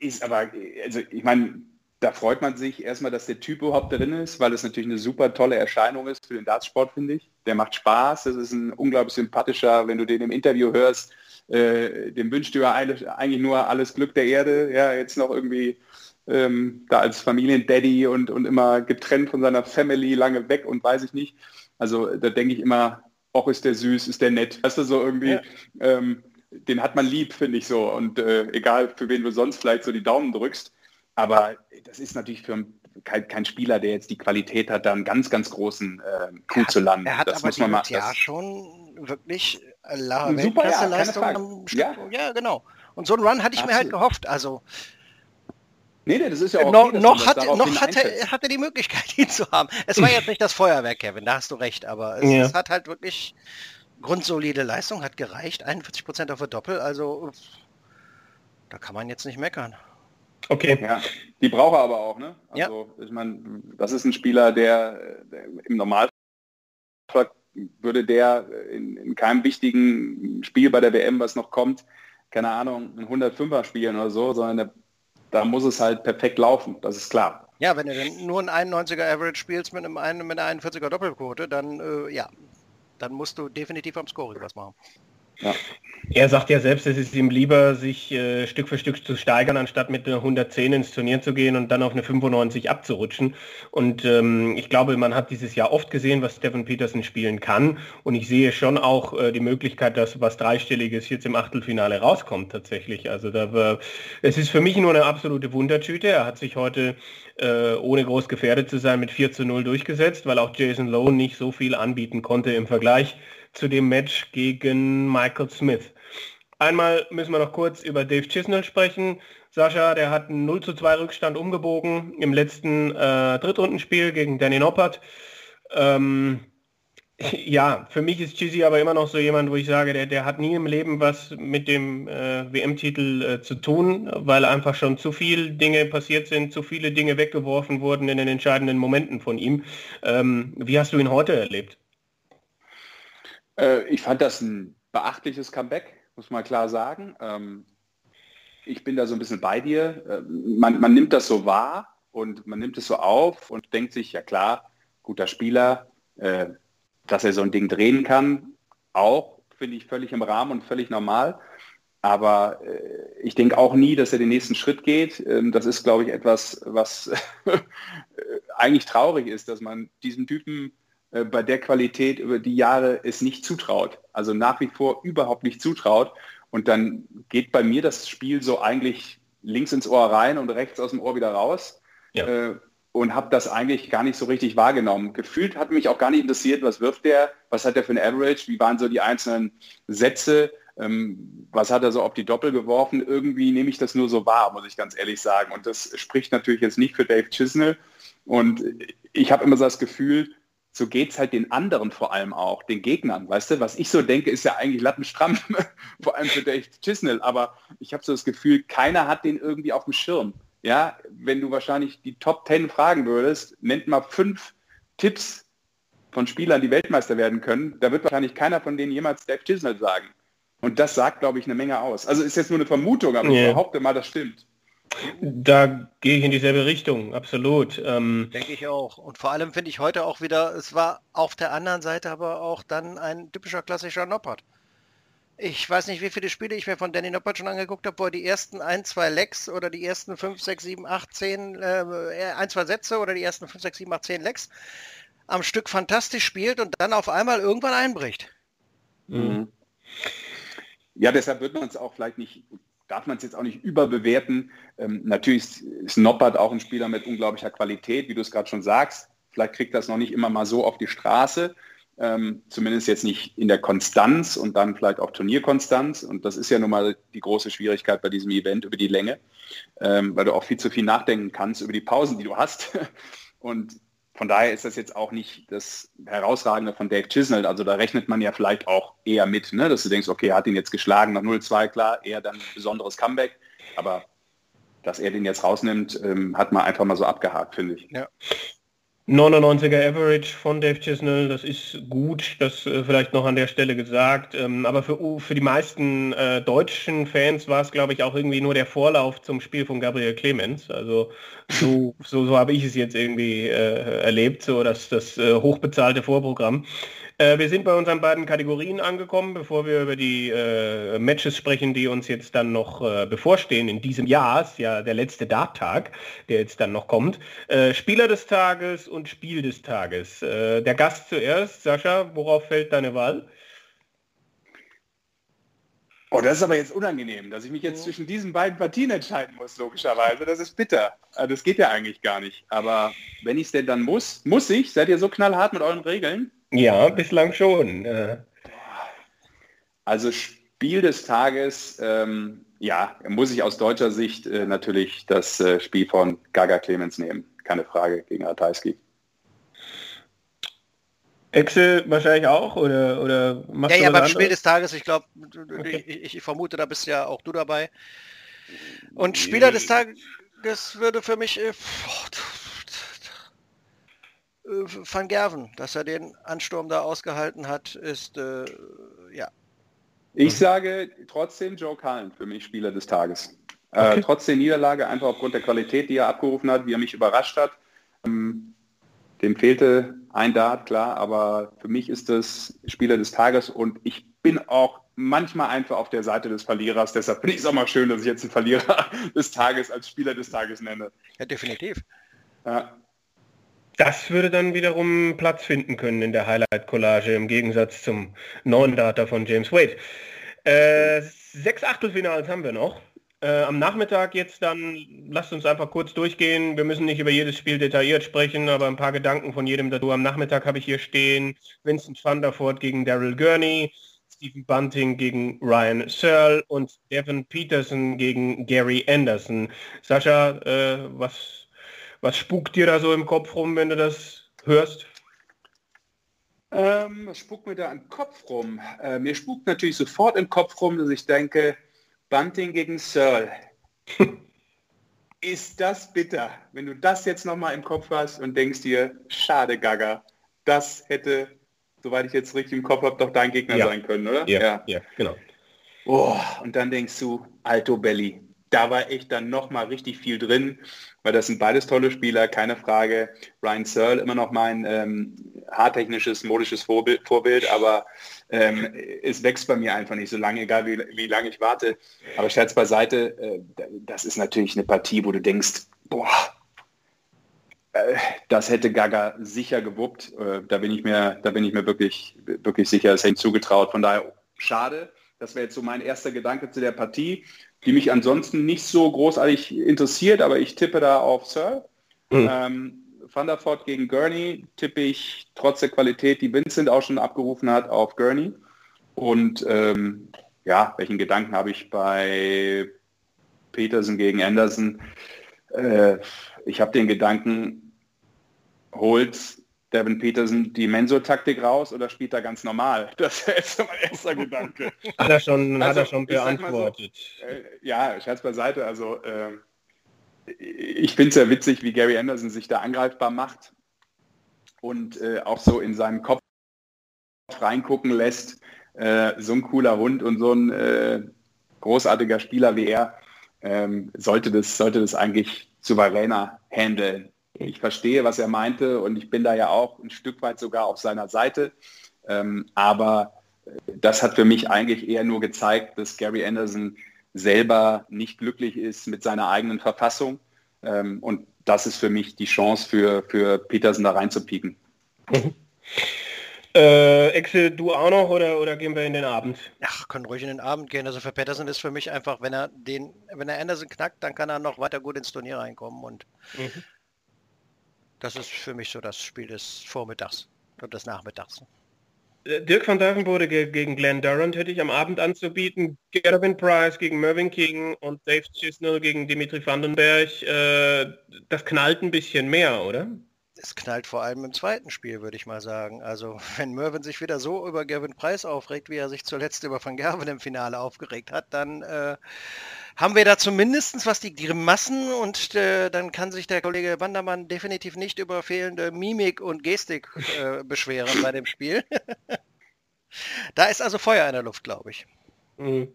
ist aber, also ich meine, da freut man sich erstmal, dass der Typ überhaupt drin ist, weil es natürlich eine super tolle Erscheinung ist für den Dartsport, finde ich. Der macht Spaß, das ist ein unglaublich sympathischer, wenn du den im Interview hörst, äh, dem wünscht du ja eigentlich nur alles Glück der Erde, ja, jetzt noch irgendwie ähm, da als Familiendaddy und, und immer getrennt von seiner Family, lange weg und weiß ich nicht. Also da denke ich immer, auch ist der süß, ist der nett. Weißt du, so irgendwie, ja. ähm, den hat man lieb, finde ich so. Und äh, egal, für wen du sonst vielleicht so die Daumen drückst. Aber das ist natürlich für kein, kein Spieler, der jetzt die Qualität hat, da einen ganz, ganz großen äh, hat, zu landen. Er hat das aber muss man mal, ja das, schon wirklich äh, Super Jahr, Weltklasse-Leistung keine am. Stück. Ja. Ja. genau. Und so einen Run hatte ich mir halt Absolut. gehofft. Also nee, nee, das ist ja auch noch, okay, noch, hat, noch hat, er, hat er die Möglichkeit, ihn zu haben. Es war jetzt nicht das Feuerwerk, Kevin, da hast du recht, aber es, Ja. es hat halt wirklich grundsolide Leistung, hat gereicht, 41% auf der Doppel, also da kann man jetzt nicht meckern. Okay. Ja, die braucht er aber auch, ne? Also ich meine, das ist ein Spieler, der, der im Normalfall würde der in, in keinem wichtigen Spiel bei der WM, was noch kommt, keine Ahnung, ein 105er spielen oder so, sondern der, da muss es halt perfekt laufen, das ist klar. Ja, wenn du denn nur einen 91er Average spielst mit, einem, ein- mit einer 41er Doppelquote, dann äh, ja, dann musst du definitiv am Scoring was machen. Ja. Er sagt ja selbst, es ist ihm lieber, sich äh, Stück für Stück zu steigern, anstatt mit einer 110 ins Turnier zu gehen und dann auf eine 95 abzurutschen. Und ähm, ich glaube, man hat dieses Jahr oft gesehen, was Stephen Peterson spielen kann. Und ich sehe schon auch äh, die Möglichkeit, dass was Dreistelliges jetzt im Achtelfinale rauskommt tatsächlich. Also da war, es ist für mich nur eine absolute Wundertüte. Er hat sich heute äh, ohne groß gefährdet zu sein mit 4 zu 0 durchgesetzt, weil auch Jason Lowe nicht so viel anbieten konnte im Vergleich zu dem Match gegen Michael Smith. Einmal müssen wir noch kurz über Dave Chisnell sprechen. Sascha, der hat einen 0 zu 2 Rückstand umgebogen im letzten äh, Drittrundenspiel gegen Danny Noppert. Ähm, ja, für mich ist Chizzy aber immer noch so jemand, wo ich sage, der, der hat nie im Leben was mit dem äh, WM-Titel äh, zu tun, weil einfach schon zu viele Dinge passiert sind, zu viele Dinge weggeworfen wurden in den entscheidenden Momenten von ihm. Ähm, wie hast du ihn heute erlebt? Äh, ich fand das ein beachtliches Comeback, muss man klar sagen. Ähm, ich bin da so ein bisschen bei dir. Ähm, man, man nimmt das so wahr und man nimmt es so auf und denkt sich, ja klar, guter Spieler, äh, dass er so ein Ding drehen kann, auch finde ich völlig im Rahmen und völlig normal. Aber äh, ich denke auch nie, dass er den nächsten Schritt geht. Ähm, das ist, glaube ich, etwas, was äh, eigentlich traurig ist, dass man diesem Typen äh, bei der Qualität über die Jahre es nicht zutraut. Also nach wie vor überhaupt nicht zutraut. Und dann geht bei mir das Spiel so eigentlich links ins Ohr rein und rechts aus dem Ohr wieder raus. Ja. Äh, und habe das eigentlich gar nicht so richtig wahrgenommen. Gefühlt hat mich auch gar nicht interessiert, was wirft der, was hat er für ein Average, wie waren so die einzelnen Sätze, ähm, was hat er so auf die Doppel geworfen. Irgendwie nehme ich das nur so wahr, muss ich ganz ehrlich sagen. Und das spricht natürlich jetzt nicht für Dave Chisnell. Und ich habe immer so das Gefühl, so geht es halt den anderen vor allem auch, den Gegnern. Weißt du, was ich so denke, ist ja eigentlich lattenstramm, vor allem für Dave Chisnell. Aber ich habe so das Gefühl, keiner hat den irgendwie auf dem Schirm. Ja, wenn du wahrscheinlich die Top 10 fragen würdest, nennt mal fünf Tipps von Spielern, die Weltmeister werden können, da wird wahrscheinlich keiner von denen jemals Dave Chisnell sagen. Und das sagt, glaube ich, eine Menge aus. Also ist jetzt nur eine Vermutung, aber Ja. ich behaupte mal, das stimmt. Da gehe ich in dieselbe Richtung, absolut. Ähm, Denke ich auch. Und vor allem finde ich heute auch wieder, es war auf der anderen Seite aber auch dann ein typischer klassischer Noppert. Ich weiß nicht, wie viele Spiele ich mir von Danny Noppert schon angeguckt habe, wo er die ersten ein, zwei Lecks oder die ersten 5, 6, 7, 8, 10, äh, ein, zwei Sätze oder die ersten 5, 6, 7, 8, 10 Lecks am Stück fantastisch spielt und dann auf einmal irgendwann einbricht. Mhm. Ja, deshalb wird man es auch vielleicht nicht, darf man es jetzt auch nicht überbewerten. Ähm, natürlich ist, Noppert auch ein Spieler mit unglaublicher Qualität, wie du es gerade schon sagst. Vielleicht kriegt das noch nicht immer mal so auf die Straße, ähm, zumindest jetzt nicht in der Konstanz und dann vielleicht auch Turnierkonstanz. Und das ist ja nun mal die große Schwierigkeit bei diesem Event über die Länge, ähm, weil du auch viel zu viel nachdenken kannst über die Pausen, die du hast. Und von daher ist das jetzt auch nicht das Herausragende von Dave Chisnell. Also da rechnet man ja vielleicht auch eher mit, ne? dass du denkst, okay, er hat ihn jetzt geschlagen nach 0-2, klar, eher dann ein besonderes Comeback. Aber dass er den jetzt rausnimmt, ähm, hat man einfach mal so abgehakt, finde ich. 99er Average von Dave Chisnell, das ist gut, das äh, vielleicht noch an der Stelle gesagt. Ähm, aber für, für die meisten äh, deutschen Fans war es, glaube ich, auch irgendwie nur der Vorlauf zum Spiel von Gabriel Clemens. Also so, so, so habe ich es jetzt irgendwie äh, erlebt, so dass das äh, hochbezahlte Vorprogramm. Äh, wir sind bei unseren beiden Kategorien angekommen, bevor wir über die äh, Matches sprechen, die uns jetzt dann noch äh, bevorstehen in diesem Jahr. Ist ja der letzte Dart-Tag, der jetzt dann noch kommt. Äh, Spieler des Tages und Spiel des Tages. Äh, der Gast zuerst. Sascha, worauf fällt deine Wahl? Oh, das ist aber jetzt unangenehm, dass ich mich jetzt zwischen diesen beiden Partien entscheiden muss, logischerweise. Das ist bitter. Das geht ja eigentlich gar nicht. Aber wenn ich es denn dann muss, muss ich? Seid ihr so knallhart mit euren Regeln? Ja, bislang schon. Äh, Also Spiel des Tages, ähm, ja, muss ich aus deutscher Sicht äh, natürlich das äh, Spiel von Gaga Clemens nehmen. Keine Frage gegen Ratajski. Excel wahrscheinlich auch oder oder machst Ja, du ja, beim anderes? Spiel des Tages, ich glaube, Okay. ich, ich vermute, da bist ja auch du dabei. Und Spieler des Tages würde für mich äh, äh, Van Gerven, dass er den Ansturm da ausgehalten hat, ist äh, ja. Ich sage trotzdem Joe Cullen für mich Spieler des Tages. Äh, Okay. trotz der Niederlage, einfach aufgrund der Qualität, die er abgerufen hat, wie er mich überrascht hat. Ähm, dem fehlte ein Dart, klar, aber für mich ist das Spieler des Tages und ich bin auch manchmal einfach auf der Seite des Verlierers. Deshalb finde ich es auch mal schön, dass ich jetzt einen Verlierer des Tages als Spieler des Tages nenne. Ja, definitiv. Ja. Das würde dann wiederum Platz finden können in der Highlight-Collage im Gegensatz zum neuen Data von James Wade. Äh, sechs Achtelfinals haben wir noch. Äh, am Nachmittag jetzt dann, lasst uns einfach kurz durchgehen. Wir müssen nicht über jedes Spiel detailliert sprechen, aber ein paar Gedanken von jedem dazu. Am Nachmittag habe ich hier stehen Vincent van der Voort gegen Daryl Gurney, Stephen Bunting gegen Ryan Searle und Devin Peterson gegen Gary Anderson. Sascha, äh, was, was spukt dir da so im Kopf rum, wenn du das hörst? Ähm, was spukt mir da im Kopf rum? Äh, mir spukt natürlich sofort im Kopf rum, dass ich denke, Bunting gegen Searle. Ist das bitter, wenn du das jetzt nochmal im Kopf hast und denkst dir, schade Gaga, das hätte, soweit ich jetzt richtig im Kopf habe, doch dein Gegner Ja. sein können, oder? ja, genau. Oh, und dann denkst du, Alto Belli. Da war echt dann nochmal richtig viel drin, weil das sind beides tolle Spieler, keine Frage. Ryan Searle immer noch mein ähm, haartechnisches, modisches Vorbild, Vorbild aber ähm, es wächst bei mir einfach nicht so lange, egal wie, wie lange ich warte. Aber Scherz beiseite, äh, das ist natürlich eine Partie, wo du denkst, boah, äh, das hätte Gaga sicher gewuppt. Äh, da bin ich mir, da bin ich mir wirklich, wirklich sicher, es ihm zugetraut. Von daher schade. Das wäre jetzt so mein erster Gedanke zu der Partie, die mich ansonsten nicht so großartig interessiert, aber ich tippe da auf Sir. Mhm. Ähm, Van der Voort gegen Gurney tippe ich trotz der Qualität, die Vincent auch schon abgerufen hat, auf Gurney. Und ähm, ja, welchen Gedanken habe ich bei Peterson gegen Anderson? Äh, ich habe den Gedanken, holt Devin Peterson die Mensur-Taktik raus oder spielt er ganz normal? Das ist mein erster Gedanke. Hat er schon, Also, hat er schon mal so, beantwortet. Äh, ja, Scherz beiseite. Also ähm, ich finde es ja witzig, wie Gary Anderson sich da angreifbar macht und äh, auch so in seinen Kopf reingucken lässt. Äh, so ein cooler Hund und so ein äh, großartiger Spieler wie er ähm, sollte, das, sollte das eigentlich souveräner handeln. Ich verstehe, was er meinte und ich bin da ja auch ein Stück weit sogar auf seiner Seite. Ähm, aber das hat für mich eigentlich eher nur gezeigt, dass Gary Anderson selber nicht glücklich ist mit seiner eigenen Verfassung. Ähm, und das ist für mich die Chance für, für Peterson da reinzupieken. Äh, Excel, du auch noch oder, oder gehen wir in den Abend? Ach, können ruhig in den Abend gehen. Also für Patterson ist für mich einfach, wenn er den, wenn er Anderson knackt, dann kann er noch weiter gut ins Turnier reinkommen und Mhm. Das ist für mich so das Spiel des Vormittags und des Nachmittags. Äh, Dirk van Dijvenbode ge gegen Glenn Durant hätte ich am Abend anzubieten. Gervin Price gegen Mervyn King und Dave Chisnell gegen Dimitri Vandenberg. Äh, das knallt ein bisschen mehr, oder? Es knallt vor allem im zweiten Spiel, würde ich mal sagen. Also wenn Mervyn sich wieder so über Gavin Price aufregt, wie er sich zuletzt über Van Gerven im Finale aufgeregt hat, dann äh, haben wir da zumindest, was die Grimassen und äh, dann kann sich der Kollege Wandermann definitiv nicht über fehlende Mimik und Gestik äh, beschweren bei dem Spiel. da ist also Feuer in der Luft, glaube ich. Mhm.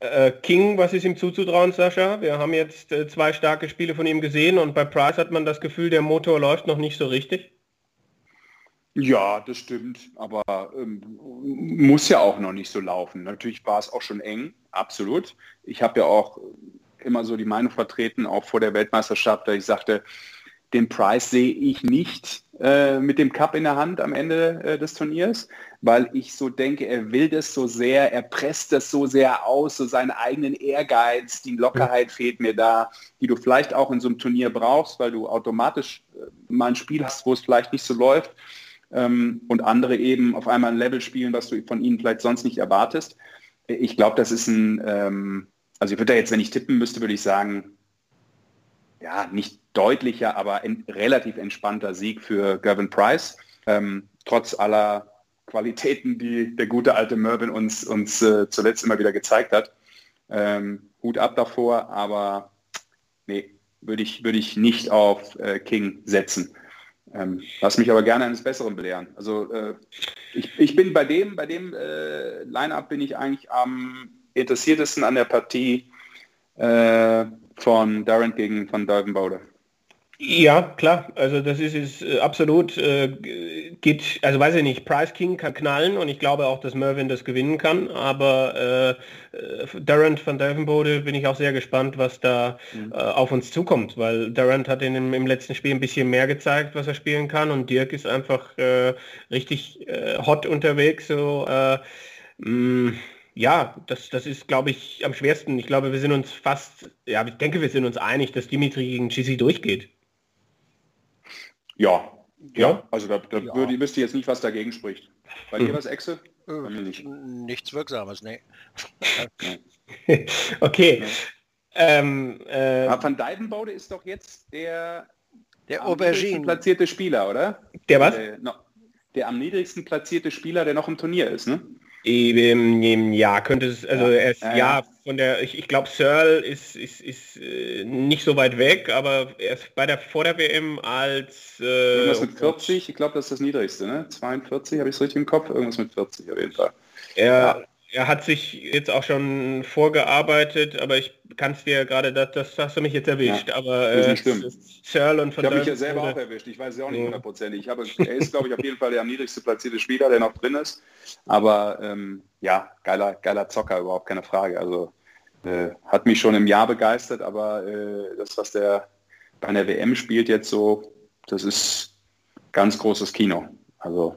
Äh, King, was ist ihm zuzutrauen, Sascha? Wir haben jetzt äh, zwei starke Spiele von ihm gesehen und bei Price hat man das Gefühl, der Motor läuft noch nicht so richtig. Ja, das stimmt, aber ähm, muss ja auch noch nicht so laufen. Natürlich war es auch schon eng, absolut. Ich habe ja auch immer so die Meinung vertreten, auch vor der Weltmeisterschaft, da ich sagte, den Price sehe ich nicht äh, mit dem Cup in der Hand am Ende äh, des Turniers, weil ich so denke, er will das so sehr, er presst das so sehr aus, so seinen eigenen Ehrgeiz, die Lockerheit fehlt mir da, die du vielleicht auch in so einem Turnier brauchst, weil du automatisch äh, mal ein Spiel hast, wo es vielleicht nicht so läuft ähm, und andere eben auf einmal ein Level spielen, was du von ihnen vielleicht sonst nicht erwartest. Ich glaube, das ist ein, ähm, also ich würde da jetzt, wenn ich tippen müsste, würde ich sagen, ja, nicht deutlicher, aber relativ entspannter Sieg für Gavin Price. Ähm, trotz aller Qualitäten, die der gute alte Mervyn uns, uns äh, zuletzt immer wieder gezeigt hat. Ähm, Hut ab davor, aber nee, würde ich, würde ich nicht auf äh, King setzen. Ähm, lass mich aber gerne eines Besseren belehren. Also äh, ich, ich bin bei dem, bei dem äh, Line-Up bin ich eigentlich am interessiertesten an der Partie äh, von Darren gegen von Dalvin Bowder. Ja, klar. Also das ist, ist äh, absolut, äh, geht, also weiß ich nicht, Price King kann knallen und ich glaube auch, dass Mervyn das gewinnen kann, aber äh, äh Durant von Delvenbode bin ich auch sehr gespannt, was da mhm. äh, auf uns zukommt, weil Durant hat in, im letzten Spiel ein bisschen mehr gezeigt, was er spielen kann und Dirk ist einfach äh, richtig hot unterwegs, so mh, mm, ja, das, das ist, glaube ich, am schwersten. Ich glaube, wir sind uns fast, ja, ich denke, wir sind uns einig, dass Dimitri gegen Chisi durchgeht. Ja, ja, also da, da ja. würde, wüsste jetzt nicht, was dagegen spricht. Bei dir hm. was, Exe? Äh, nicht. Nichts Wirksames, nee. okay. Ja. Ähm, äh, Van Dijvenbode ist doch jetzt der, der Aubergine platzierte Spieler, oder? Der was? Der, no, der am niedrigsten platzierte Spieler, der noch im Turnier ist, ne? Ja, könnte es, also ja, er ist, ja, ja, von der, ich, ich glaube, Searle ist, ist, ist äh, nicht so weit weg, aber er ist bei der vor der WM als äh, Irgendwas mit 40, ich glaube, das ist das niedrigste, ne? 42, habe ich es richtig im Kopf? Irgendwas mit 40 auf jeden Fall. Er, ja er hat sich jetzt auch schon vorgearbeitet, aber ich kann es dir gerade, das, das hast du mich jetzt erwischt, ja, aber äh, Searle und von Ich habe mich ja selber auch erwischt, ich weiß es auch nicht hundertprozentig. Habe, er ist, glaube ich, auf jeden Fall der am niedrigste platzierte Spieler, der noch drin ist. Aber ähm, ja, geiler, geiler Zocker, überhaupt keine Frage. Also äh, hat mich schon im Jahr begeistert, aber äh, das, was der bei der WM spielt jetzt so, das ist ganz großes Kino. Also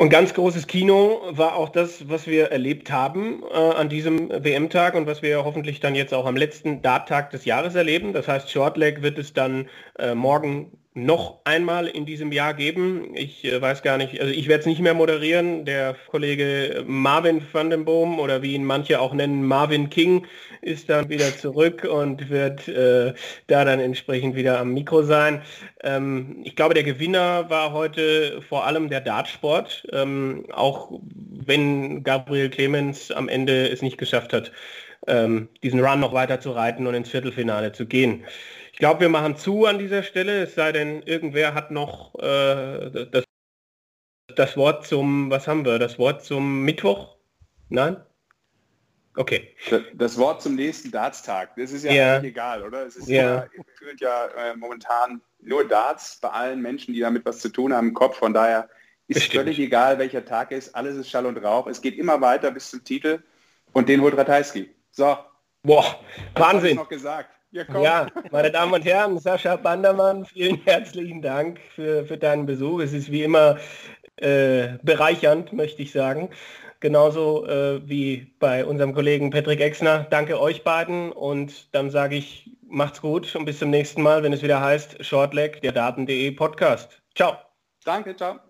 und ganz großes Kino war auch das, was wir erlebt haben äh, an diesem WM-Tag und was wir hoffentlich dann jetzt auch am letzten Dart-Tag des Jahres erleben. Das heißt, Shortleg wird es dann äh, morgen noch einmal in diesem Jahr geben. Ich äh, weiß gar nicht, also ich werde es nicht mehr moderieren. Der Kollege Marvin van den Boom oder wie ihn manche auch nennen, Marvin King, ist dann wieder zurück und wird äh, da dann entsprechend wieder am Mikro sein. Ähm, ich glaube, der Gewinner war heute vor allem der Dartsport, ähm, auch wenn Gabriel Clemens am Ende es nicht geschafft hat, ähm, diesen Run noch weiter zu reiten und ins Viertelfinale zu gehen glaube, wir machen zu an dieser Stelle, es sei denn, irgendwer hat noch äh, das, das Wort zum, was haben wir, das Wort zum Mittwoch? Nein? Okay. Das Wort zum nächsten Dartstag, das ist ja, ja. egal, oder? Es ist ja, ja, ja äh, momentan nur Darts bei allen Menschen, die damit was zu tun haben im Kopf. Von daher ist Bestimmt. völlig egal, welcher Tag ist. Alles ist Schall und Rauch. Es geht immer weiter bis zum Titel und den holt Ratajski. So. Boah, Wahnsinn. noch gesagt. Ja, ja, meine Damen und Herren, Sascha Bandermann, vielen herzlichen Dank für, für deinen Besuch. Es ist wie immer äh, bereichernd, möchte ich sagen. Genauso äh, wie bei unserem Kollegen Patrick Exner. Danke euch beiden und dann sage ich, macht's gut und bis zum nächsten Mal, wenn es wieder heißt Shortleg, der Daten.de Podcast. Ciao. Danke, ciao.